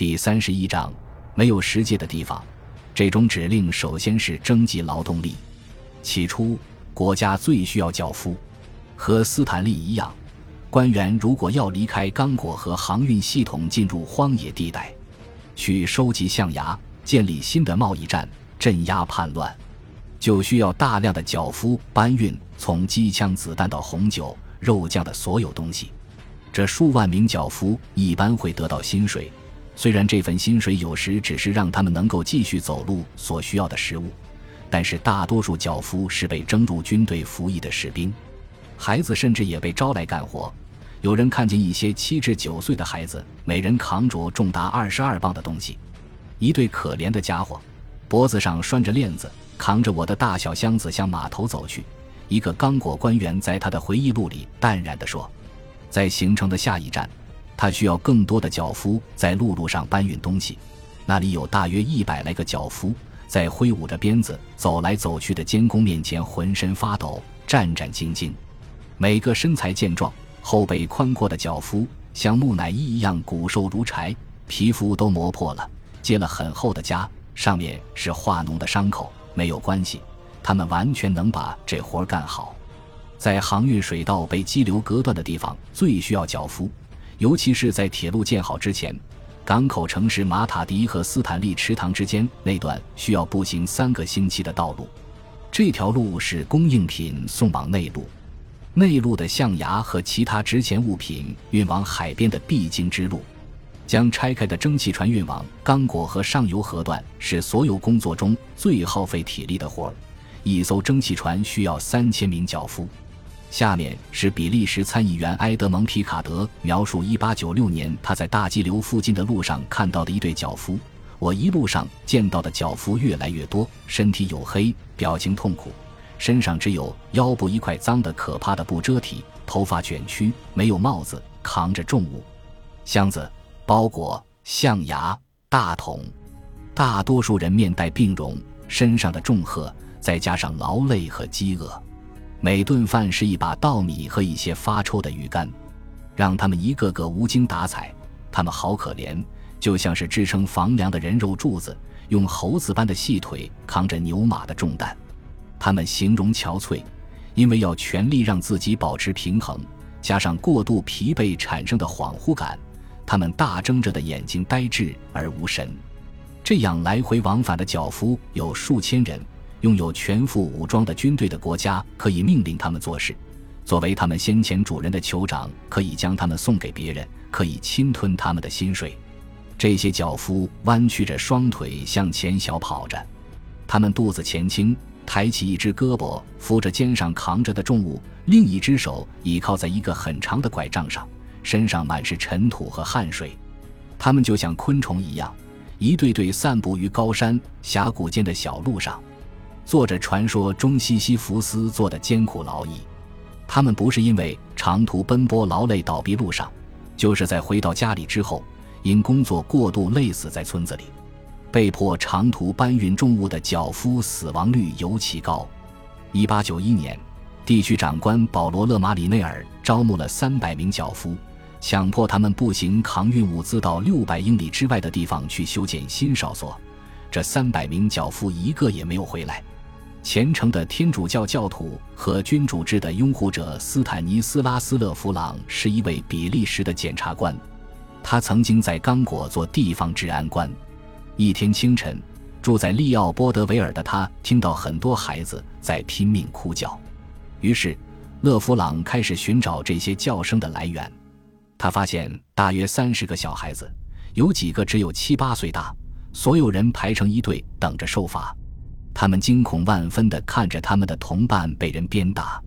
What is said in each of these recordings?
第三十一章，没有石界的地方。这种指令首先是征集劳动力。起初，国家最需要教夫，和斯坦利一样，官员如果要离开刚果和航运系统进入荒野地带，去收集象牙，建立新的贸易站，镇压叛乱，就需要大量的脚夫搬运从机枪子弹到红酒、肉酱的所有东西。这数万名脚夫一般会得到薪水，虽然这份薪水有时只是让他们能够继续走路所需要的食物，但是大多数脚夫是被征入军队服役的士兵，孩子甚至也被招来干活。有人看见一些七至九岁的孩子，每人扛着重达二十二磅的东西，一对可怜的家伙，脖子上拴着链子，扛着我的大小箱子向码头走去。一个刚果官员在他的回忆录里淡然地说。在行程的下一站，他需要更多的脚夫在陆路上搬运东西。那里有大约一百来个脚夫在挥舞着鞭子走来走去的监工面前浑身发抖、战战兢兢。每个身材健壮、后背宽阔的脚夫像木乃伊一样骨瘦如柴，皮肤都磨破了，结了很厚的痂，上面是化脓的伤口。没有关系，他们完全能把这活干好。在航运水道被激流隔断的地方，最需要脚夫，尤其是在铁路建好之前，港口城市马塔迪和斯坦利池塘之间那段需要步行三个星期的道路。这条路是供应品送往内陆，内陆的象牙和其他值钱物品运往海边的必经之路。将拆开的蒸汽船运往刚果和上游河段是所有工作中最耗费体力的活儿。一艘蒸汽船需要三千名脚夫。下面是比利时参议员埃德蒙·皮卡德描述1896年他在大激流附近的路上看到的一对脚夫。我一路上见到的脚夫越来越多，身体黝黑，表情痛苦，身上只有腰部一块脏得可怕的布遮体，头发卷曲，没有帽子，扛着重物、箱子、包裹、象牙、大桶。大多数人面带病容，身上的重荷再加上劳累和饥饿。每顿饭是一把稻米和一些发臭的鱼干，让他们一个个无精打采。他们好可怜，就像是支撑房梁的人肉柱子，用猴子般的细腿扛着牛马的重担。他们形容憔悴，因为要全力让自己保持平衡，加上过度疲惫产生的恍惚感，他们大睁着的眼睛呆滞而无神。这样来回往返的脚夫有数千人。拥有全副武装的军队的国家可以命令他们做事，作为他们先前主人的酋长可以将他们送给别人，可以侵吞他们的薪水。这些脚夫弯曲着双腿向前小跑着，他们肚子前倾，抬起一只胳膊扶着肩上扛着的重物，另一只手倚靠在一个很长的拐杖上，身上满是尘土和汗水。他们就像昆虫一样，一对对散布于高山峡谷间的小路上。做着传说中西西弗斯做的艰苦劳役，他们不是因为长途奔波劳累倒闭路上，就是在回到家里之后，因工作过度累死在村子里。被迫长途搬运重物的脚夫死亡率尤其高。一八九一年，地区长官保罗·勒马里内尔招募了三百名脚夫，强迫他们步行扛运物资到六百英里之外的地方去修建新哨所。这三百名脚夫一个也没有回来。虔诚的天主教教徒和君主制的拥护者斯坦尼斯拉斯·勒弗朗是一位比利时的检察官，他曾经在刚果做地方治安官。一天清晨，住在利奥波德维尔的他听到很多孩子在拼命哭叫，于是勒弗朗开始寻找这些叫声的来源。他发现大约三十个小孩子，有几个只有七八岁大，所有人排成一队等着受罚。他们惊恐万分地看着他们的同伴被人鞭打，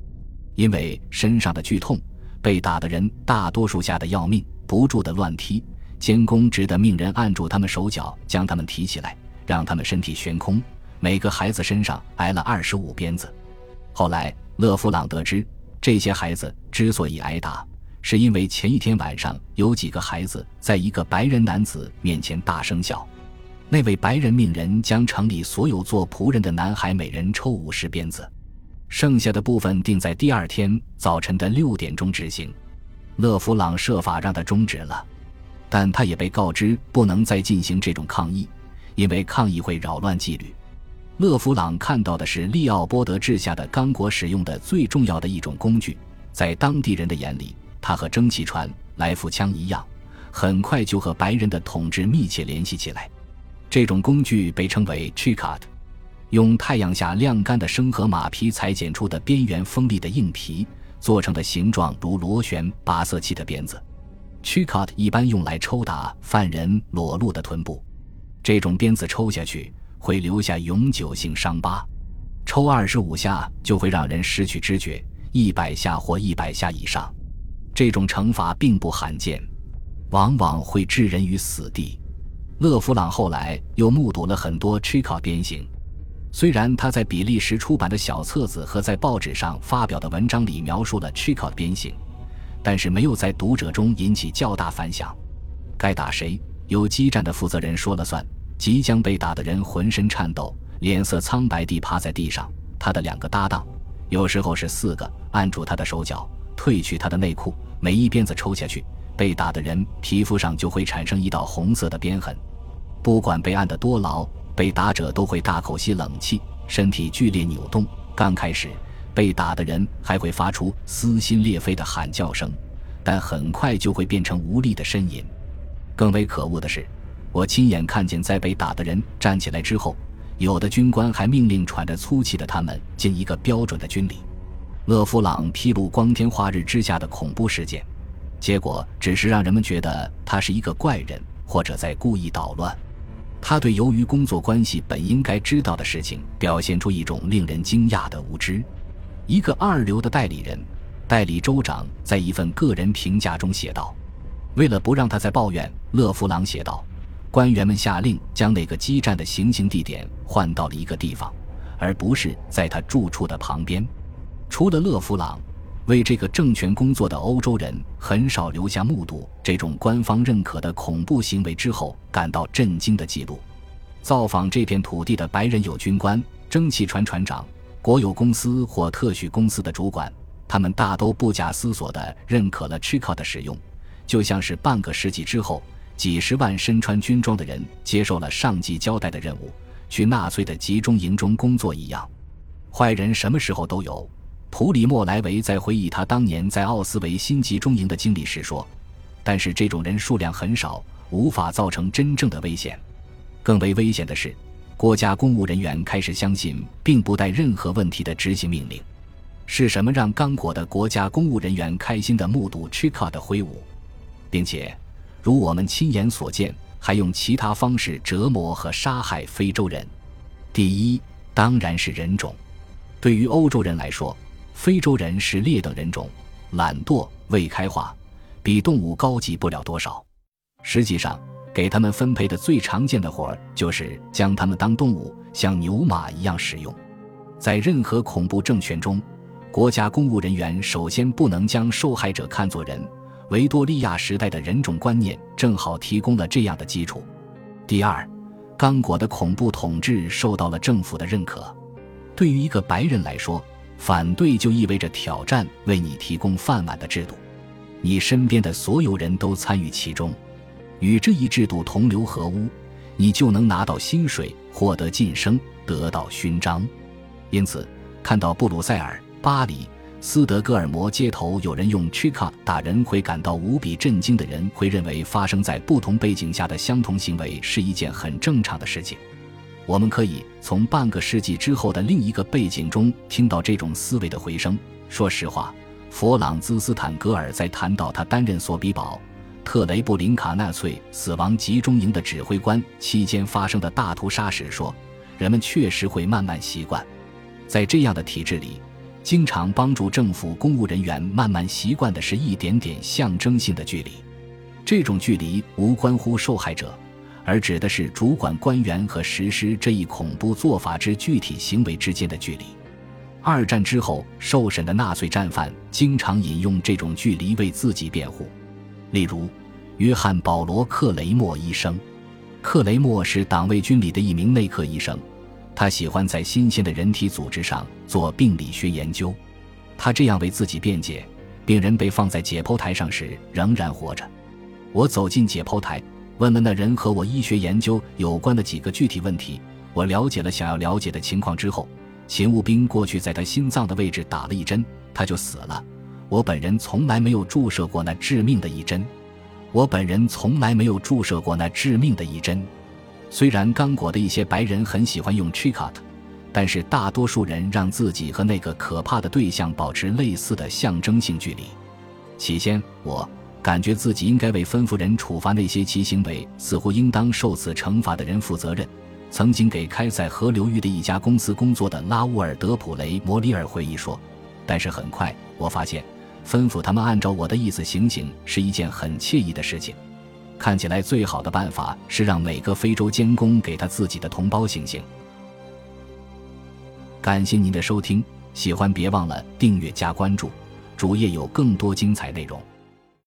因为身上的剧痛，被打的人大多数吓得要命，不住地乱踢。监工只得命人按住他们手脚，将他们提起来，让他们身体悬空。每个孩子身上挨了二十五鞭子。后来，勒夫朗得知，这些孩子之所以挨打，是因为前一天晚上有几个孩子在一个白人男子面前大声笑。那位白人命人将城里所有做仆人的男孩每人抽五十鞭子，剩下的部分定在第二天早晨的六点钟执行。勒弗朗设法让他终止了。但他也被告知不能再进行这种抗议，因为抗议会扰乱纪律。勒弗朗看到的是利奥波德治下的刚果使用的最重要的一种工具，在当地人的眼里，它和蒸汽船、来福枪一样，很快就和白人的统治密切联系起来。这种工具被称为 Chicot，用太阳下晾干的生和马皮裁剪出的边缘锋利的硬皮做成的形状如螺旋拔色器的鞭子。Chicot 一般用来抽打犯人裸露的臀部，这种鞭子抽下去。会留下永久性伤疤，抽二十五下就会让人失去知觉，一百下或一百下以上，这种惩罚并不罕见，往往会置人于死地。勒弗朗后来又目睹了很多 c h i c o 鞭刑，虽然他在比利时出版的小册子和在报纸上发表的文章里描述了 Chicot 鞭刑，但是没有在读者中引起较大反响。该打谁，由基站的负责人说了算。即将被打的人浑身颤抖，脸色苍白地趴在地上。他的两个搭档，有时候是四个，按住他的手脚，褪去他的内裤。每一鞭子抽下去，被打的人皮肤上就会产生一道红色的鞭痕。不管被按得多牢，被打者都会大口吸冷气，身体剧烈扭动。刚开始，被打的人还会发出撕心裂肺的喊叫声，但很快就会变成无力的呻吟。更为可恶的是。我亲眼看见，在被打的人站起来之后，有的军官还命令喘着粗气的他们进一个标准的军礼。勒夫朗披露光天化日之下的恐怖事件，结果只是让人们觉得他是一个怪人，或者在故意捣乱。他对由于工作关系本应该知道的事情，表现出一种令人惊讶的无知。一个二流的代理人，代理州长在一份个人评价中写道：“为了不让他再抱怨，勒夫朗写道。”官员们下令将那个基站的行刑地点换到了一个地方，而不是在他住处的旁边。除了勒弗朗，为这个政权工作的欧洲人很少留下目睹这种官方认可的恐怖行为之后感到震惊的记录。造访这片土地的白人有军官、蒸汽船船长、国有公司或特许公司的主管，他们大都不假思索地认可了 Chico 的使用，就像是半个世纪之后。几十万身穿军装的人接受了上级交代的任务，去纳粹的集中营中工作一样。坏人什么时候都有。普里莫莱维在回忆他当年在奥斯维辛集中营的经历时说：“但是这种人数量很少，无法造成真正的危险。更为危险的是，国家公务人员开始相信并不带任何问题的执行命令。是什么让刚果的国家公务人员开心地目睹 Chika 的挥舞，并且？”如我们亲眼所见，还用其他方式折磨和杀害非洲人。第一，当然是人种。对于欧洲人来说，非洲人是劣等人种，懒惰、未开化，比动物高级不了多少。实际上，给他们分配的最常见的活儿就是将他们当动物，像牛马一样使用。在任何恐怖政权中，国家公务人员首先不能将受害者看作人。维多利亚时代的人种观念正好提供了这样的基础。第二，刚果的恐怖统治受到了政府的认可。对于一个白人来说，反对就意味着挑战为你提供饭碗的制度。你身边的所有人都参与其中，与这一制度同流合污，你就能拿到薪水、获得晋升、得到勋章。因此，看到布鲁塞尔、巴黎。斯德哥尔摩街头有人用 Chika 打人，会感到无比震惊的人会认为发生在不同背景下的相同行为是一件很正常的事情。我们可以从半个世纪之后的另一个背景中听到这种思维的回声。说实话，弗朗兹斯坦格尔在谈到他担任索比堡、特雷布林卡纳粹死亡集中营的指挥官期间发生的大屠杀时说：“人们确实会慢慢习惯，在这样的体制里。”经常帮助政府公务人员慢慢习惯的是一点点象征性的距离，这种距离无关乎受害者，而指的是主管官员和实施这一恐怖做法之具体行为之间的距离。二战之后受审的纳粹战犯经常引用这种距离为自己辩护，例如约翰·保罗·克雷默医生。克雷默是党卫军里的一名内科医生。他喜欢在新鲜的人体组织上做病理学研究，他这样为自己辩解：病人被放在解剖台上时仍然活着。我走进解剖台，问了那人和我医学研究有关的几个具体问题。我了解了想要了解的情况之后，勤务兵过去在他心脏的位置打了一针，他就死了。我本人从来没有注射过那致命的一针。我本人从来没有注射过那致命的一针。虽然刚果的一些白人很喜欢用 c h i c a t 但是大多数人让自己和那个可怕的对象保持类似的象征性距离。起先，我感觉自己应该为吩咐人处罚那些其行为似乎应当受此惩罚的人负责任。曾经给开塞河流域的一家公司工作的拉乌尔·德普雷·摩里尔回忆说：“但是很快，我发现。”吩咐他们按照我的意思行刑是一件很惬意的事情。看起来最好的办法是让每个非洲监工给他自己的同胞行刑。感谢您的收听，喜欢别忘了订阅加关注，主页有更多精彩内容。